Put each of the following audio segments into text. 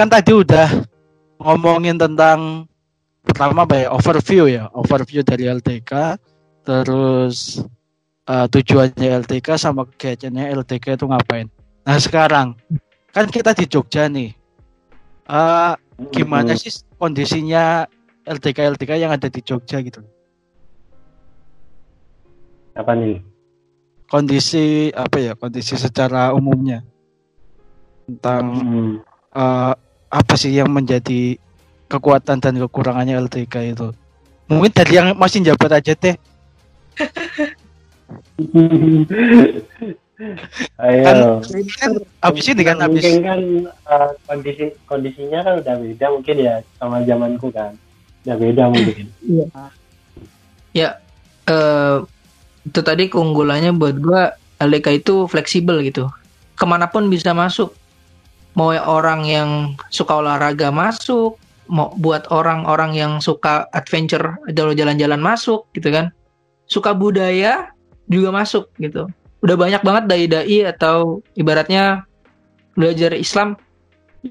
kan tadi udah ngomongin tentang pertama apa ya overview ya overview dari LTK terus uh, tujuannya LTK sama kegiatannya LTK itu ngapain. Nah sekarang kan kita di Jogja nih. Uh, gimana sih kondisinya LTK LTK yang ada di Jogja gitu? Apa nih? Kondisi apa ya kondisi secara umumnya? Tentang hmm. uh, apa sih yang menjadi kekuatan dan kekurangannya LTK itu mungkin dari yang masih jabat aja teh Ayo. Kan, kan habis ini kan habis. Mungkin kan uh, kondisi kondisinya kan udah beda mungkin ya sama zamanku kan. Udah beda mungkin. Iya. Ya. Uh, itu tadi keunggulannya buat gua LDK itu fleksibel gitu. Ke mana pun bisa masuk. Mau orang yang suka olahraga masuk, mau buat orang-orang yang suka adventure jalan-jalan masuk gitu kan. Suka budaya juga masuk gitu. Udah banyak banget dai-dai atau ibaratnya belajar Islam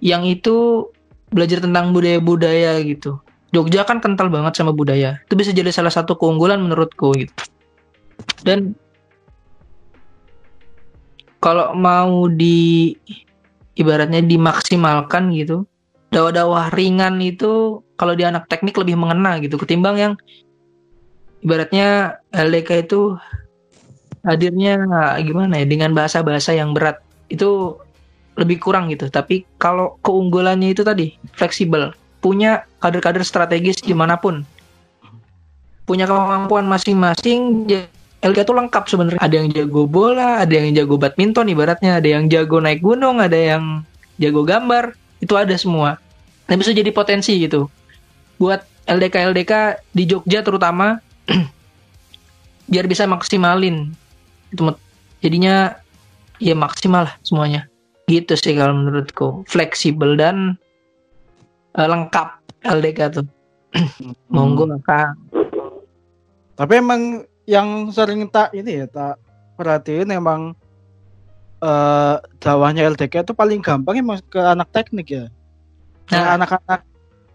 yang itu belajar tentang budaya-budaya gitu. Jogja kan kental banget sama budaya. Itu bisa jadi salah satu keunggulan menurutku gitu dan kalau mau di ibaratnya dimaksimalkan gitu. Dakwah-dakwah ringan itu kalau di anak teknik lebih mengena gitu ketimbang yang ibaratnya LDK itu hadirnya gimana ya dengan bahasa-bahasa yang berat. Itu lebih kurang gitu. Tapi kalau keunggulannya itu tadi fleksibel. Punya kader-kader strategis di mana pun. Punya kemampuan masing-masing LK tuh lengkap sebenarnya. Ada yang jago bola, ada yang jago badminton ibaratnya, ada yang jago naik gunung, ada yang jago gambar. Itu ada semua. Nah, bisa jadi potensi gitu. Buat LDK LDK di Jogja terutama biar bisa maksimalin. Itu jadinya ya maksimal lah semuanya. Gitu sih kalau menurutku. Fleksibel dan uh, lengkap LDK tuh. Monggo Kang. Tapi emang yang sering tak ini ya tak perhatiin emang uh, dakwahnya LDK itu paling gampang emang ke anak teknik ya. Nah, anak-anak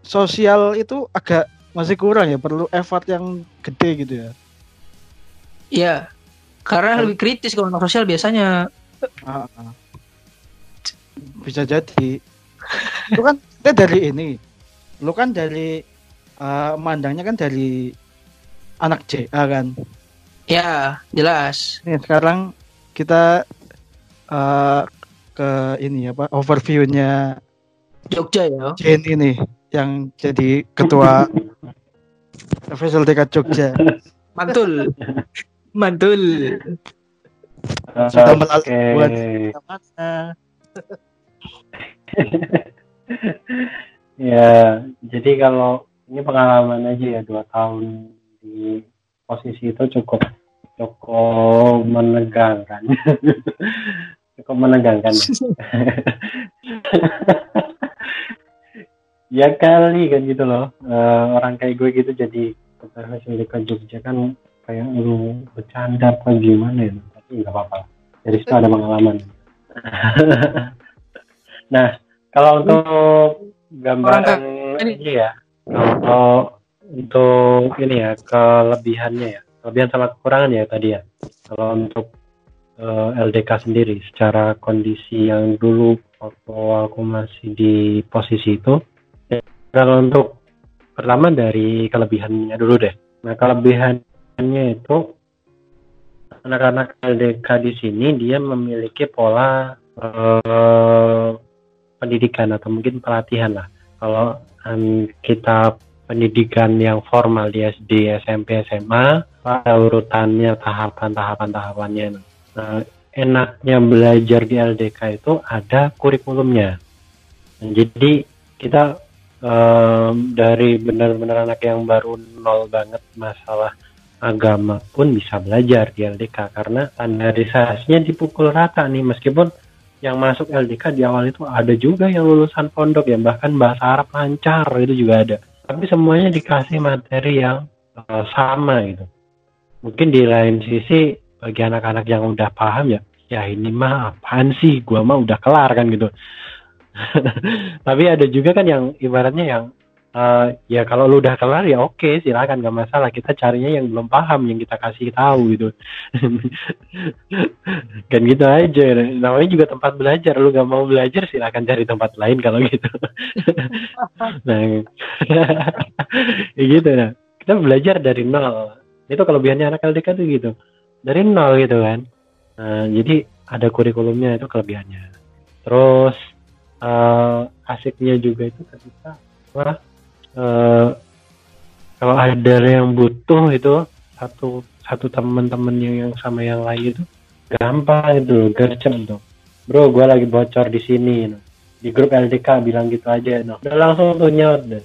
sosial itu agak masih kurang ya, perlu effort yang gede gitu ya. Iya. Karena lebih kritis kalau anak sosial biasanya. Uh, uh. Bisa jadi. lu kan dari ini. Lu kan dari uh, mandangnya kan dari anak JA kan. Ya, jelas. Nih, sekarang kita uh, ke ini apa overviewnya Jogja ya. Jenny nih yang jadi ketua FSLTK Jogja. Mantul. Mantul. Sudah melalui okay. buat mana? ya, jadi kalau ini pengalaman aja ya dua tahun di posisi itu cukup cukup menegangkan. Cukup menegangkan. Ya kali kan gitu loh. Uh, orang kayak gue gitu jadi ketua ke Jogja kan kayak lu bercanda apa gimana ya? Tapi nggak apa-apa. Jadi itu ada pengalaman. Nah kalau untuk gambaran ini ya kalau untuk ini ya kelebihannya ya. Kelebihan sama kekurangan ya tadi ya. Kalau untuk uh, eh, LDK sendiri secara kondisi yang dulu waktu aku masih di posisi itu ya, kalau untuk pertama dari kelebihannya dulu deh. Nah kelebihannya itu anak-anak LDK di sini dia memiliki pola uh, pendidikan atau mungkin pelatihan lah. Kalau um, kita pendidikan yang formal di SD, SMP, SMA, pada urutannya tahapan-tahapan tahapannya. Nah, enaknya belajar di LDK itu ada kurikulumnya. Nah, jadi kita um, dari benar-benar anak yang baru nol banget masalah agama pun bisa belajar di LDK karena standarisasinya dipukul rata nih meskipun yang masuk LDK di awal itu ada juga yang lulusan pondok ya bahkan bahasa Arab lancar itu juga ada tapi semuanya dikasih materi yang uh, sama gitu. Mungkin di lain sisi bagi anak-anak yang udah paham ya ya ini mah apaan sih? Gua mah udah kelar kan gitu. Tapi ada juga kan yang ibaratnya yang uh, ya kalau lu udah kelar ya oke silakan gak masalah. Kita carinya yang belum paham yang kita kasih tahu gitu. Kan gitu aja. Namanya juga tempat belajar. Lu gak mau belajar silakan cari tempat lain kalau gitu. Nah gitu. Nah kita belajar dari nol. Itu kelebihannya anak LDK tuh gitu. Dari nol gitu kan. Nah, jadi ada kurikulumnya itu kelebihannya. Terus uh, asiknya juga itu ketika wah uh, kalau ada yang butuh itu satu satu teman-teman yang, yang sama yang lain itu gampang itu gercep tuh bro gue lagi bocor di sini no. di grup LDK bilang gitu aja no. udah langsung tuh nyaut deh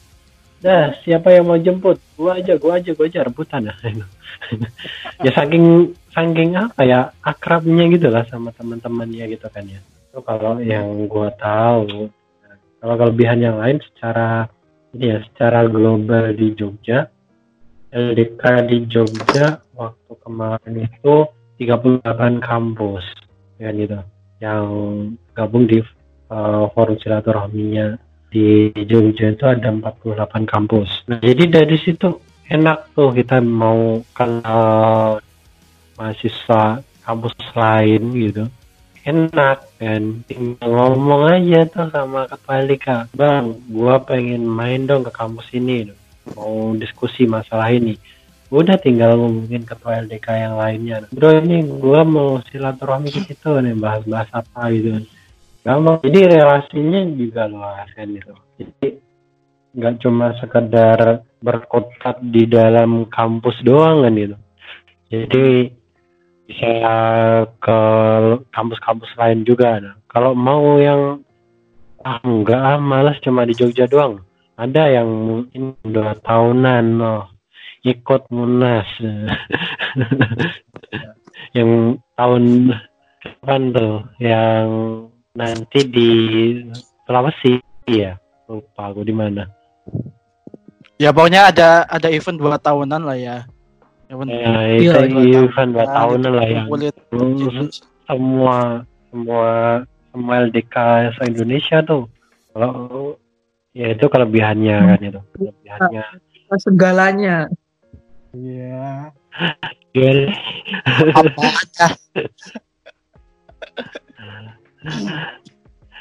dah siapa yang mau jemput? Gua aja gua aja gua aja rebutan ya ya saking saking apa ya akrabnya gitu lah sama teman-temannya gitu kan ya. Itu kalau yang gua tahu kalau kelebihan yang lain secara ya secara global di Jogja. LDK di Jogja waktu kemarin itu 38 kampus ya gitu. Yang gabung di uh, forum silaturahminya di Jogja itu ada 48 kampus. Nah, jadi dari situ enak tuh kita mau kenal mahasiswa kampus lain gitu enak kan? Tinggal ngomong aja tuh sama ketua LDK bang gua pengen main dong ke kampus ini. Mau diskusi masalah ini. Udah tinggal ngomongin ketua LDK yang lainnya. Bro ini gua mau silaturahmi ke situ nih bahas-bahas apa gitu. Gampang. Jadi relasinya juga luas kan gitu. Jadi nggak cuma sekedar berkotak di dalam kampus doang kan gitu. Jadi bisa ke kampus-kampus lain juga. Kalau mau yang ah enggak ah malas cuma di Jogja doang. Ada yang mungkin dua tahunan loh ikut munas. Yang tahun kapan tuh? Yang nanti di Sulawesi ya lupa aku di mana. Ya pokoknya ada ada event dua tahunan lah ya Ya, ya itu iya, event dua tahunan lah yang kulit. semua semua semua LDK se Indonesia tuh kalau ya itu kelebihannya kan itu kelebihannya. Segalanya? Iya. Yeah.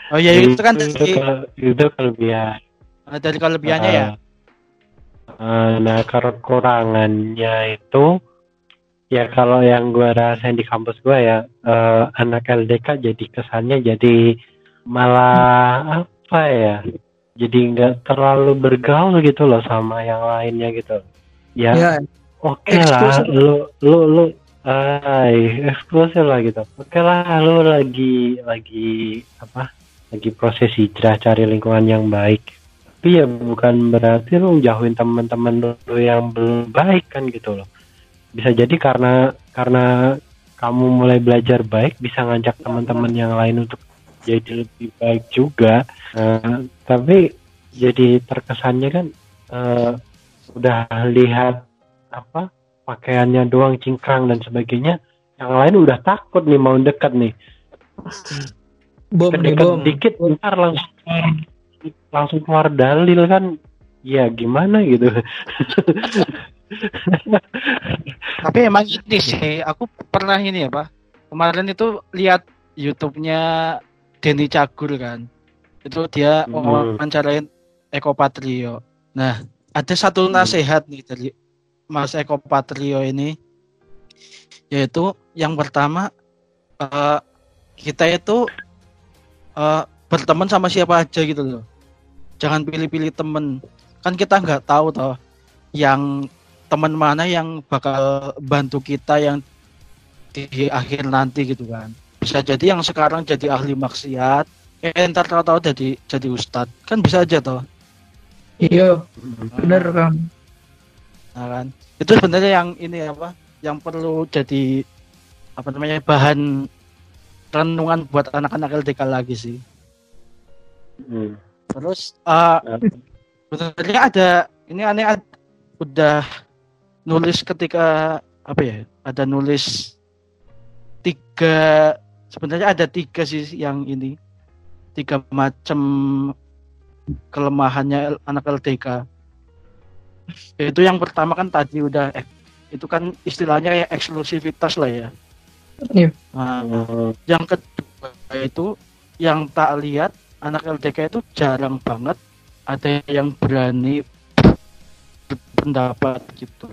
oh iya itu kan dari itu kelebihan. Dari kelebihannya uh, ya? Eh, nah kekurangannya itu ya kalau yang gue rasain di kampus gue ya uh, anak LDK jadi kesannya jadi malah apa ya jadi nggak terlalu bergaul gitu loh sama yang lainnya gitu. Ya, ya oke okay lah lu lu lu uh, eksklusif lah gitu. Oke okay lah lu lagi lagi apa lagi proses hijrah cari lingkungan yang baik tapi ya bukan berarti lo jauhin teman-teman lo yang belum baik kan gitu loh. Bisa jadi karena karena kamu mulai belajar baik bisa ngajak teman-teman yang lain untuk jadi lebih baik juga. Uh, tapi jadi terkesannya kan uh, udah lihat apa pakaiannya doang cingkrang dan sebagainya yang lain udah takut nih mau dekat nih. Bom bom. dikit ntar langsung langsung keluar dalil kan ya gimana gitu tapi emang ini sih aku pernah ini ya pak kemarin itu lihat YouTube-nya Denny Cagur kan itu dia hmm. wawancarain Eko Patrio nah ada satu hmm. nasihat nih dari Mas Eko Patrio ini yaitu yang pertama uh, kita itu uh, berteman sama siapa aja gitu loh. Jangan pilih-pilih temen. Kan kita nggak tahu toh yang teman mana yang bakal bantu kita yang di akhir nanti gitu kan. Bisa jadi yang sekarang jadi ahli maksiat eh ntar tahu-tahu jadi jadi ustad kan bisa aja toh. Iya bener kan nah kan. Itu sebenarnya yang ini apa yang perlu jadi apa namanya bahan renungan buat anak-anak LDK lagi sih Hmm. Terus uh, sebenarnya ada ini aneh ad, udah nulis ketika apa ya? Ada nulis tiga sebenarnya ada tiga sih yang ini tiga macam kelemahannya anak LTK. Itu yang pertama kan tadi udah eh, itu kan istilahnya kayak eksklusivitas lah ya. Iya. Nah, Hmm. yang kedua itu yang tak lihat anak LTK itu jarang banget ada yang berani berpendapat gitu.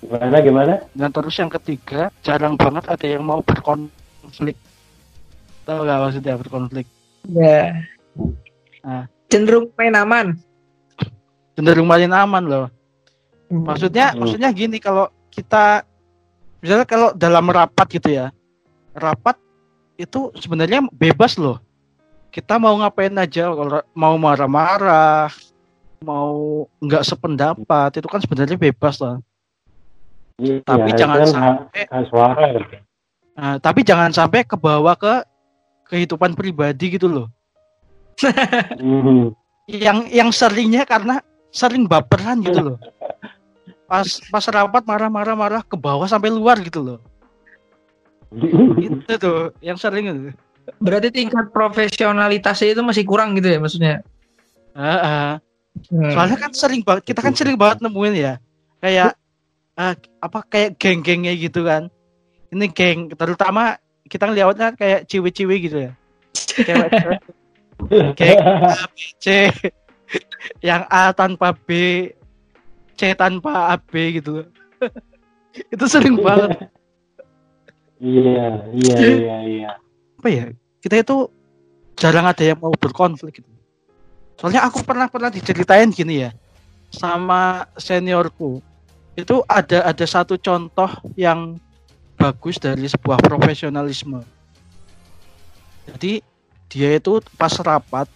Gimana gimana? Dan terus yang ketiga jarang banget ada yang mau berkonflik. Tahu gak maksudnya berkonflik? Ya. Ah. Cenderung main aman. Cenderung main aman loh. Maksudnya, Hmm. maksudnya gini kalau kita misalnya kalau dalam rapat gitu ya, rapat itu sebenarnya bebas loh. Kita mau ngapain aja, kalau mau marah-marah, mau nggak sependapat itu kan sebenarnya bebas lah. Iya, Tapi itu jangan kan hak- sampai, suara nah, tapi jangan sampai kebawa ke kehidupan pribadi gitu loh. Hmm. Yang yang seringnya karena sering baperan gitu loh. Pas pas rapat marah-marah marah ke bawah sampai luar gitu loh. Itu tuh yang sering itu. Berarti tingkat profesionalitasnya itu masih kurang gitu ya maksudnya. Ah, ah. Hmm. Soalnya kan sering banget kita kan sering banget nemuin ya. Kayak ah, apa kayak geng-gengnya gitu kan. Ini geng terutama kita ngeliatnya kayak ciwi-ciwi gitu ya. Cewek-cewek geng A, B, C yang A tanpa B C tanpa AB gitu itu sering banget Iya, iya, iya, iya. Apa ya kita itu jarang ada yang mau berkonflik gitu. Soalnya aku pernah pernah diceritain gini ya sama seniorku. Itu ada ada satu contoh yang bagus dari sebuah profesionalisme. Jadi dia itu pas rapat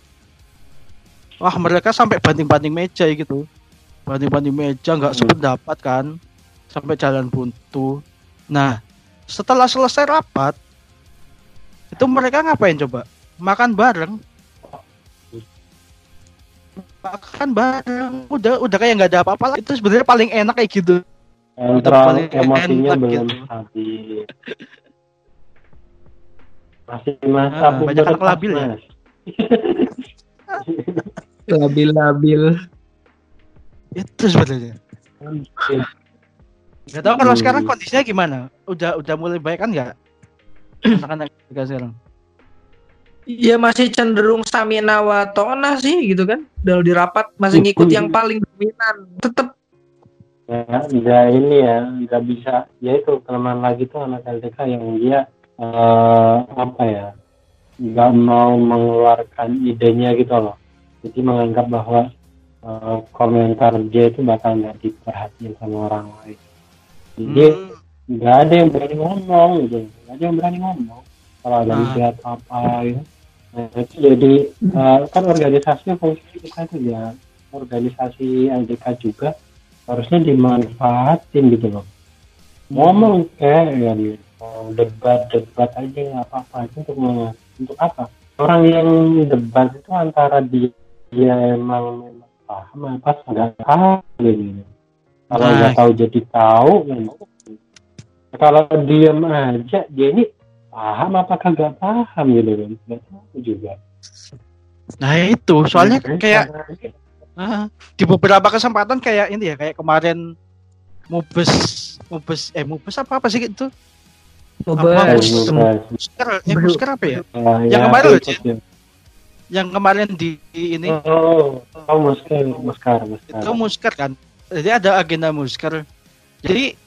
wah mereka sampai banting-banting meja gitu. Banting-banting meja nggak Hmm. sependapat kan sampai jalan buntu. Nah setelah selesai rapat itu mereka ngapain coba makan bareng makan bareng udah udah kayak nggak ada apa-apa lah. itu sebenarnya paling enak kayak gitu paling emosinya enak belum gitu. Masih masa Ah, banyak anak pubertas, labil ya? Mas. Labil-labil. itu sebenarnya nggak tahu kalau sekarang kondisinya gimana udah udah mulai baik kan nggak anak-anak juga sekarang Ya masih cenderung stamina wa tona sih gitu kan. Kalau di rapat masih ngikut yang paling dominan. Tetep. Ya nggak ini ya nggak bisa. Ya itu kelemahan lagi tuh anak LTK yang dia eh, apa ya nggak mau mengeluarkan idenya gitu loh. Jadi menganggap bahwa eh, komentar dia itu bakal nggak diperhatiin sama orang lain. Jadi Hmm, nggak ada yang berani ngomong gitu nggak ada yang berani ngomong kalau ada Ah. atau apa gitu nah, itu jadi eh, kan organisasinya fungsi kita itu ya organisasi LDK juga harusnya dimanfaatin gitu loh ngomong kayak ya di oh, debat debat aja nggak apa-apa itu untuk untuk apa orang yang debat itu antara dia, dia emang memang paham apa nggak paham gitu kalau Nah. nggak tahu jadi tahu ya. Kalau diam aja dia ini paham apa kagak paham gitu kan. Nggak tahu juga. Nah itu. Soalnya Iya, kayak ah, di beberapa kesempatan kayak ini ya kayak kemarin mubes mubes eh mubes apa apa sih itu Mubes. Apa, Mubes. musker eh musker apa ya? Nah, Yang ya, kemarin loh, ya. yang kemarin di di ini. Oh oh muskar muskar muskar itu musker kan? Jadi ada agenda musker. Jadi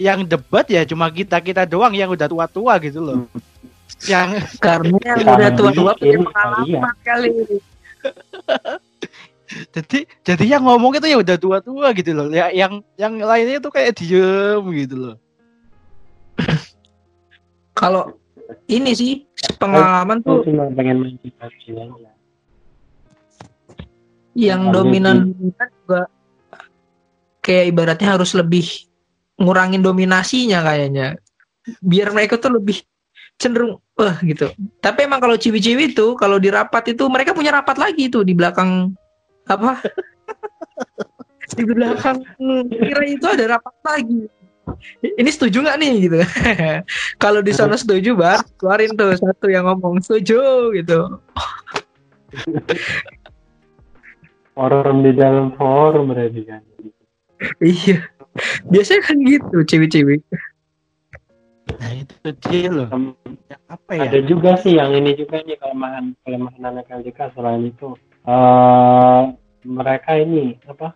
yang debat ya cuma kita kita doang yang udah tua tua gitu loh. Yang Karena yang Karena udah tua-tua punya bikin pengalaman kali. jadi jadi yang ngomong itu ya udah tua tua gitu loh. Ya yang yang lainnya itu kayak diem gitu loh. Kalau ini sih pengalaman Aku tuh. cuma pengen aja yang dominan juga kayak ibaratnya harus lebih ngurangin dominasinya kayaknya. Biar mereka tuh lebih cenderung eh gitu. Tapi emang kalau ciwi-ciwi itu kalau di rapat itu mereka punya rapat lagi tuh di belakang apa? Di belakang. Kira itu ada rapat lagi. Ini setuju nggak nih gitu? Kalau di sana setuju bar keluarin tuh satu yang ngomong setuju gitu. Forum di dalam forum berarti kan. Iya biasanya kan gitu cewek-cewek. Nah itu dia loh. Ya, apa ya? ada juga sih yang ini juga nih kelemahan kelemahan anak LDK selain itu. Uh, mereka ini apa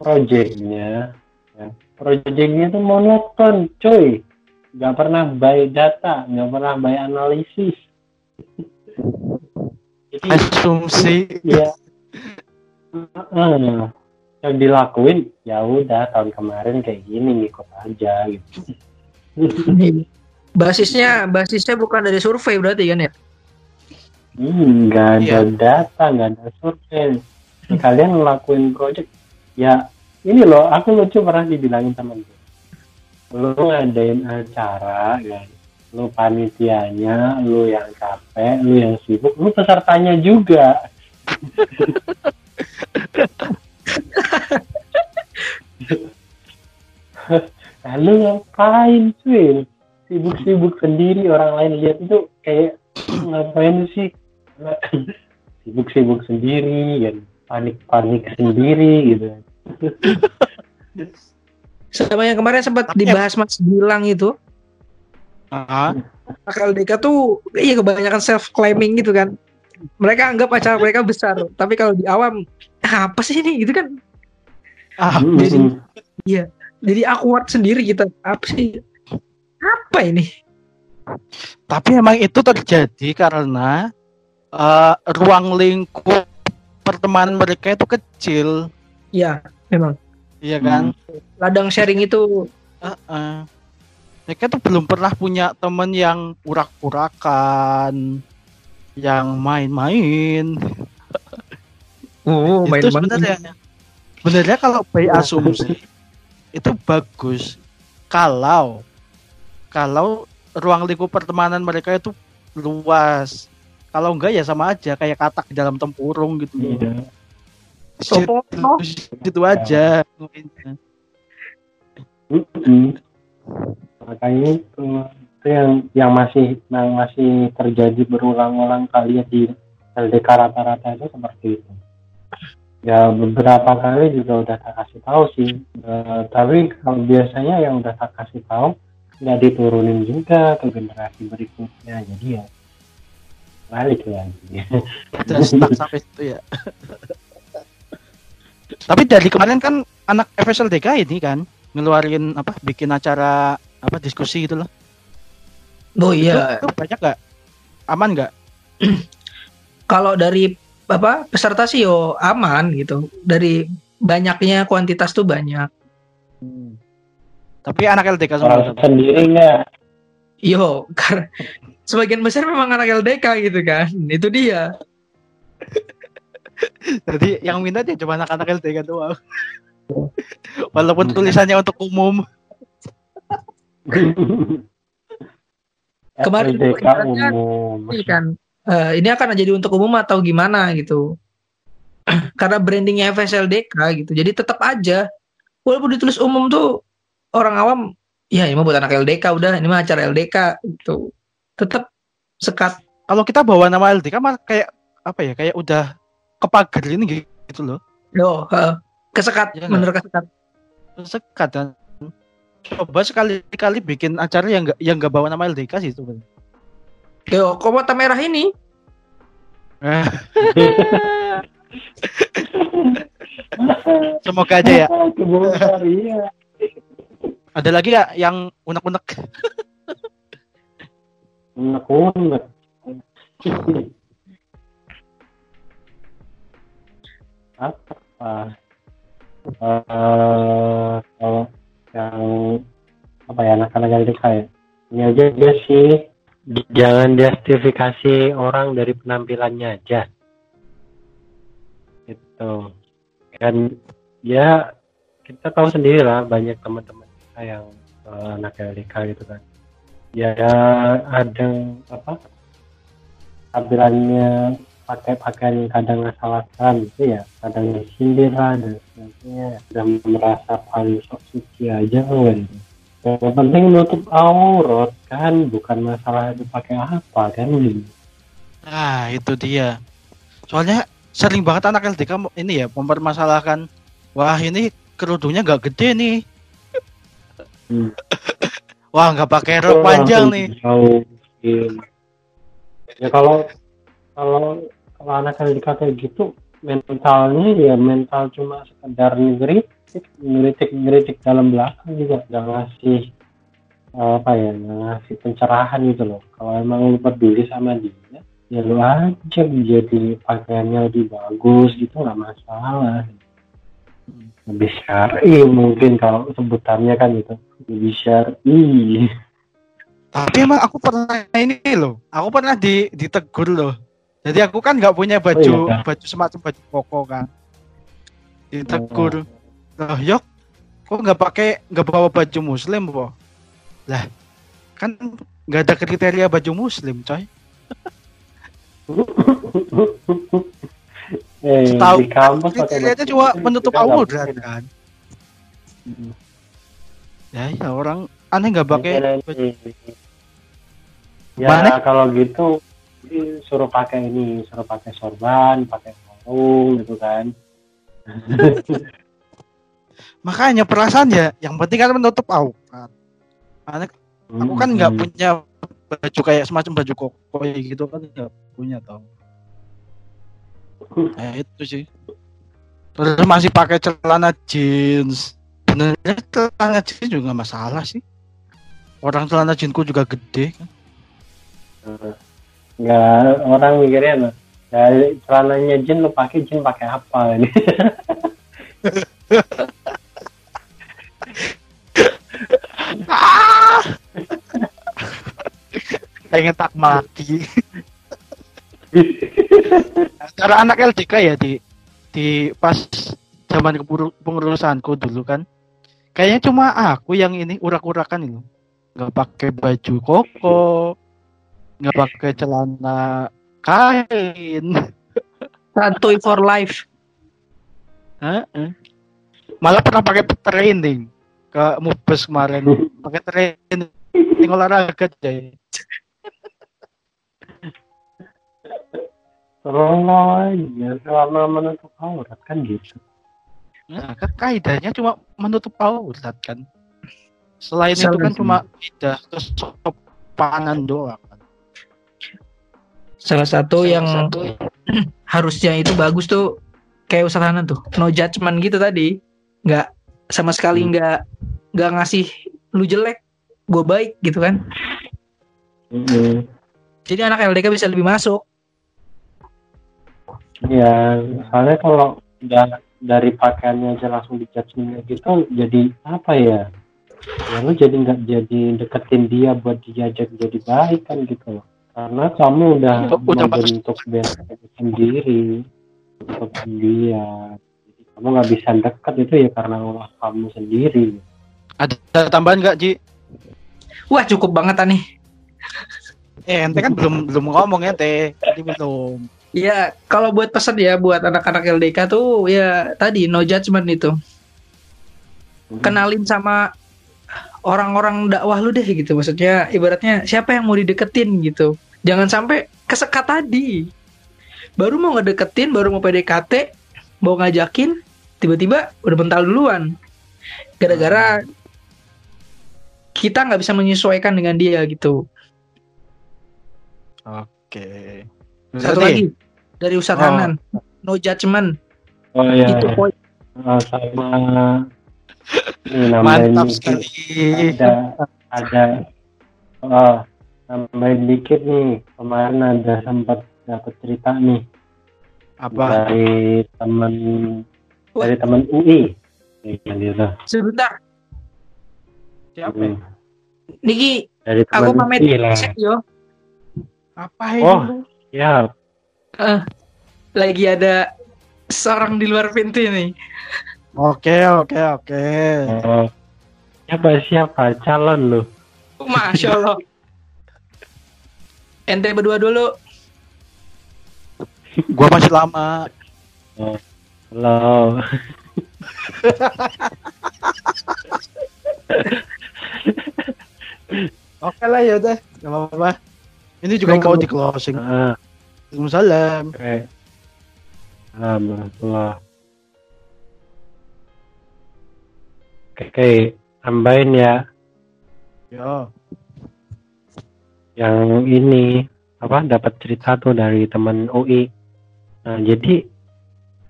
proyeknya ya. proyeknya tuh monoton coy. Nggak pernah buy data nggak pernah buy analisis. Jadi, asumsi. Ya uh, yang dilakuin ya udah tahun kemarin kayak gini ngikut aja gitu. Basisnya basisnya bukan dari survei berarti kan ya? Hmm, nggak ada Iya. data nggak ada survei. Kalian ngelakuin project ya ini loh aku lucu pernah dibilangin temen gue lu ngadain acara kan lu panitianya lu yang capek lu yang sibuk lu pesertanya juga lalu ngapain cuy? Sibuk-sibuk sendiri orang lain lihat itu kayak ngapain sih? Sibuk-sibuk sendiri kan panik-panik sendiri gitu. Sama yang kemarin sempat dibahas Mas Gilang itu. Ah, LDK tuh iya kebanyakan self claiming gitu kan. Mereka anggap acara mereka besar tapi kalau di awam "Ah, apa sih ini gitu kan? Ah, jadi- jadi awkward sendiri kita. Apa sih? Apa ini? Tapi emang itu terjadi karena eh, ruang lingkup pertemanan mereka itu kecil. Ya memang. Iya kan? Ladang sharing itu. Heeh. mereka tuh belum pernah punya temen yang urak-urakan yang main-main oh itu sebenarnya. Sebenarnya kalau by asumsi itu bagus. Kalau kalau ruang lingkup pertemanan mereka itu luas. Kalau enggak ya sama aja kayak katak di dalam tempurung gitu. Iya. Sopo, no? gitu aja. Makanya itu, itu yang yang masih yang masih terjadi berulang-ulang kali ya di LDK rata-rata itu seperti itu ya beberapa kali juga udah tak kasih tahu sih. Eh, tapi kalau biasanya yang udah tak kasih tahu nggak diturunin juga ke generasi berikutnya. Jadi ya balik lagi. Stuck sampai situ ya. Tapi dari kemarin kan anak FSLDK ini kan ngeluarin apa bikin acara apa diskusi gitu loh. Oh iya. Itu, itu banyak nggak? Aman nggak? Kalau dari apa peserta sih yo aman gitu. Dari banyaknya kuantitas tuh banyak. Tapi anak LDK semua sendiri nggak? Yo karena sebagian besar memang anak LDK gitu kan. Itu dia. Jadi yang minta dia cuma anak-anak LDK doang. Walaupun tulisannya untuk umum. Kemarin LDK umum. kan eh, ini akan jadi untuk umum atau gimana gitu. Karena brandingnya FSLDK gitu. Jadi tetap aja walaupun ditulis umum tuh orang awam ya ini mah buat anak LDK udah ini mah acara LDK gitu. Tetap sekat. Kalau kita bawa nama LDK mah kayak apa ya kayak udah kepagar ini gitu loh. Yo eh, kesekat nggak? bener kesekat. Sekat dan coba sekali-kali bikin acara yang enggak yang enggak bawa nama LDK sih itu yo kota merah ini. Semoga aja ya. Kebongkar, iya. ada lagi nggak yang unek-unek? Unek-unek. apa? Eh kalau yang apa ya anak-anak LDK ya? Ini aja dia sih jangan justifikasi orang dari penampilannya aja. Itu kan ya kita tahu sendiri lah banyak teman-teman kita yang eh, anak LDK gitu kan. Ya ada apa tampilannya pakai pakaian yang kadang ngasal-asalan gitu ya. Kadang disindir lah dan sebagainya. Udah merasa paling sok suci aja kan gitu yang penting nutup aurat kan bukan masalah itu pakai apa kan Nah, itu dia. Soalnya sering banget anak LDK ini ya mempermasalahkan wah ini kerudungnya nggak gede nih. Hmm. Wah, nggak pakai rok panjang nih. dijauhin. ya kalau kalau kalau anak LDK kayak gitu mentalnya ya mental cuma sekedar ngeritik ngeritik ngeritik dalam belakang juga nggak ngasih eh, apa ya nggak ngasih pencerahan gitu loh kalau emang lu peduli sama dia ya lu aja jadi pakaiannya lebih bagus gitu nggak masalah lebih syar'i mungkin kalau sebutannya kan gitu lebih syar'i Tapi emang aku pernah ini loh. Aku pernah di ditegur loh. Jadi aku kan nggak punya baju iya, baju semacam baju koko kan. Ditegur. Loh, yok, kok nggak pakai nggak bawa baju muslim, po? Lah, kan nggak ada kriteria baju muslim, coy. eh, Setahu kriterianya cuma menutup aurat kan. Ya, ya orang aneh nggak pakai ya Mana? kalau gitu suruh pakai ini suruh pakai sorban pakai sarung gitu kan Makanya perasaan ya, yang penting kan menutup aurat. Aneh, aku kan nggak Hmm. punya baju kayak semacam baju koko gitu kan nggak punya tau. Ya itu sih. Terus masih pakai celana jeans. Benernya celana jeans juga masalah sih. Orang celana jeansku juga gede kan. nggak orang mikirnya nah, celananya jin lu pakai jin pakai apa ini Pengen tak mati. Cara anak LDK ya di di pas zaman pengurusanku dulu kan. Kayaknya cuma aku yang ini urak-urakan itu. Nggak pakai baju koko, nggak pakai celana kain. Santuy for life. Heeh. Malah pernah pakai training ke Mubes kemarin. Pakai training olahraga aja. Terlalu ya selama menutup aurat kan gitu Nah, kan kaidahnya cuma menutup aurat kan. Selain itu Salah kan sih. cuma kaidah kesopanan doang. kan. Salah satu yang satu- harusnya itu bagus tuh kayak Ustaz Hanan tuh no judgment gitu tadi nggak sama sekali Hmm. nggak nggak ngasih lu jelek gue baik gitu kan Mm-mm. jadi anak LDK bisa lebih masuk ya soalnya kalau udah dari pakaiannya aja langsung dijudging gitu jadi apa ya ya lu jadi nggak jadi deketin dia buat diajak jadi baik kan gitu loh karena kamu udah Udah membentuk band sendiri untuk dia jadi kamu nggak bisa deket itu ya karena ulah kamu sendiri Ada tambahan nggak Ji? wah cukup banget nih Eh ente kan belum belum ngomong ente. Tadi belum. Ya kalau buat pesan ya buat anak-anak LDK tuh ya tadi no judgment itu. Kenalin sama orang-orang dakwah lu deh gitu. Maksudnya ibaratnya siapa yang mau dideketin gitu. Jangan sampai kesekat tadi. Baru mau ngedeketin baru mau PDKT mau ngajakin tiba-tiba udah mental duluan. Gara-gara kita nggak bisa menyesuaikan dengan dia gitu. Oke. Satu Berarti- lagi dari Ustadz Oh. Hanan no judgment oh ya itu poin Oh, sama ini Mantap dikit. sekali. ada ada oh, nambahin dikit nih kemarin ada sempat dapat cerita nih Apa? dari teman dari teman UI Iya, gitu. sebentar Siapa? Hmm. Niki dari aku pamit cek yo Apa Oh. Ya lagi ada seorang di luar pintu ini Oke, oke, oke. oh. siapa siapa calon lu Masya Allah. Ente berdua dulu. Gua masih lama. halo Oke lah ya udah, nggak apa-apa. Ini juga mau di closing. Ah, Waalaikumsalam. oke. Alhamdulillah. Oke, oke, tambahin ya Yo. yang ini apa dapat cerita tuh dari teman UI. Nah, jadi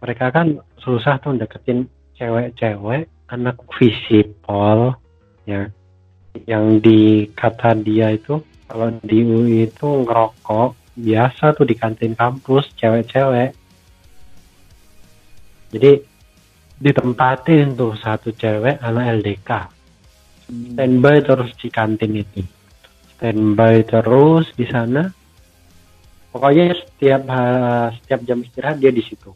mereka kan susah tuh deketin cewek-cewek anak visipol ya yang di kata dia itu kalau di UI itu ngerokok biasa tuh di kantin kampus cewek-cewek. Jadi ditempatin tuh satu cewek anak LDK standby terus di kantin itu. Standby terus di sana. Pokoknya setiap setiap jam istirahat dia di situ.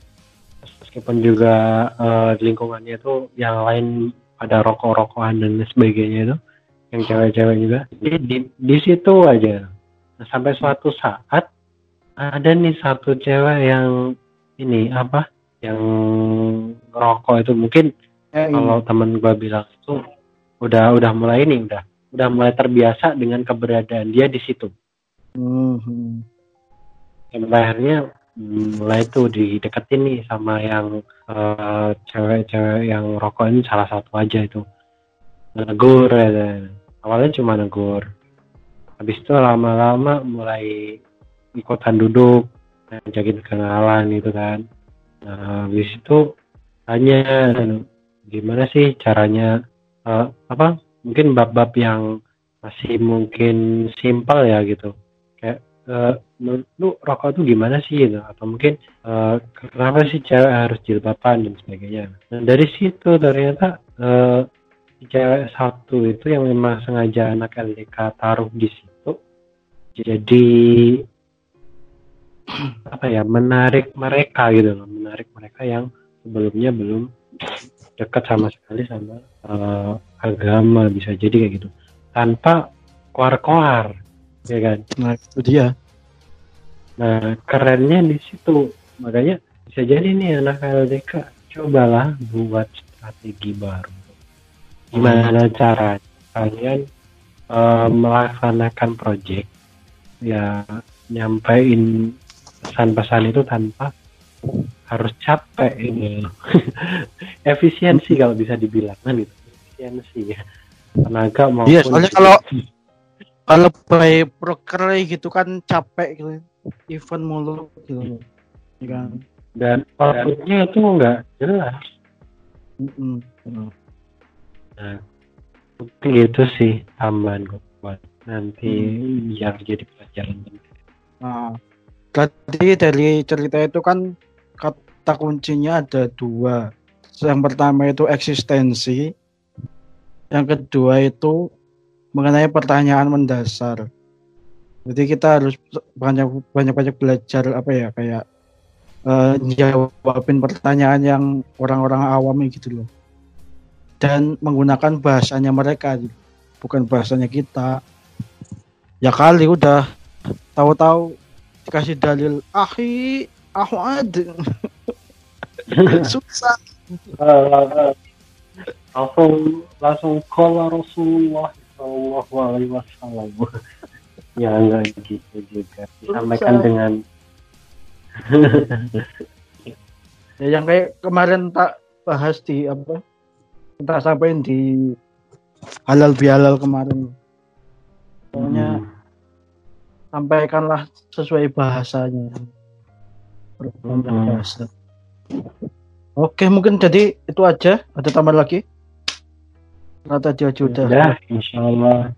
Meskipun juga eh, lingkungannya itu yang lain pada rokok-rokokan dan sebagainya itu yang cewek-cewek juga. Jadi di, di situ aja. Nah, sampai suatu saat ada nih satu cewek yang ini apa yang rokok itu. Mungkin Eh, kalau temen gua bilang itu udah udah mulai ini udah udah mulai terbiasa dengan keberadaan dia di situ. Mhm. sampai akhirnya mm, mulai tuh dideketin nih sama yang eh, cewek-cewek yang rokok ini salah satu aja itu negur ya. awalnya cuma negur. Habis itu lama-lama mulai ikutan duduk ngajakin kenalan gitu kan. Nah habis itu tanya gimana sih caranya? Eh, apa mungkin bab-bab yang masih mungkin simpel ya gitu. Kayak menurut lu rokok tuh gimana sih? Gitu. Atau mungkin eh, kenapa sih cewek harus jilbaban? Dan sebagainya. Nah dari situ ternyata si cewek satu itu yang memang sengaja anak LDK taruh di situ jadi apa ya menarik mereka gitu loh menarik mereka yang sebelumnya belum dekat sama sekali sama eh, agama bisa jadi kayak gitu tanpa koar-koar ya kan Nah, itu dia. Nah, kerennya di situ. Makanya bisa jadi nih anak LDK cobalah buat strategi baru. Gimana cara kalian eh, melaksanakan project ya nyampein pesan-pesan itu tanpa harus capek ini. Efisiensi kalau bisa dibilang kan gitu. Efisiensi ya. Tenaga maupun Iya, soalnya kalau- Kalau by proker gitu kan capek gitu. Event mulu gitu. Ya kan. dan outputnya itu nggak jelas. Mm-mm. Nah, mungkin gitu sih tambahan gue buat nanti biar jadi pelajaran. Nah, tadi dari cerita itu kan kata kuncinya ada dua. Yang pertama itu eksistensi, yang kedua itu mengenai pertanyaan mendasar. Jadi kita harus banyak banyak banyak belajar apa ya kayak eh, jawabin pertanyaan yang orang-orang awam gitu loh. Dan menggunakan bahasanya mereka, bukan bahasanya kita. Ya kali udah tahu-tahu dikasih dalil ahi aku ada susah langsung langsung kola Rasulullah Shallallahu Alaihi Wasallam. ya enggak gitu juga. Disampaikan dengan ya yang kayak kemarin tak bahas di apa tak sampaikan di halal bihalal kemarin pokoknya Hmm, sampaikanlah sesuai bahasanya Hmm. bahasa oke mungkin jadi itu aja ada tambah lagi Rata aja sudah udah Insya Allah.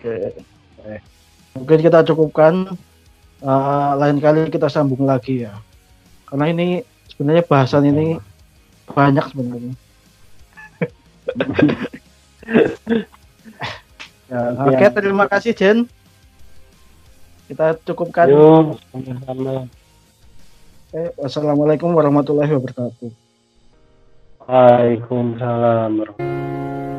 Oke. Mungkin kita cukupkan. Eh, lain kali kita sambung lagi ya. Karena ini sebenarnya bahasan ini banyak sebenarnya. Ya, Oke, terima kasih Jen. Kita cukupkan. Yuk, sama-sama. Oke, wassalamualaikum warahmatullahi wabarakatuh. Waalaikumsalam warahmatullahi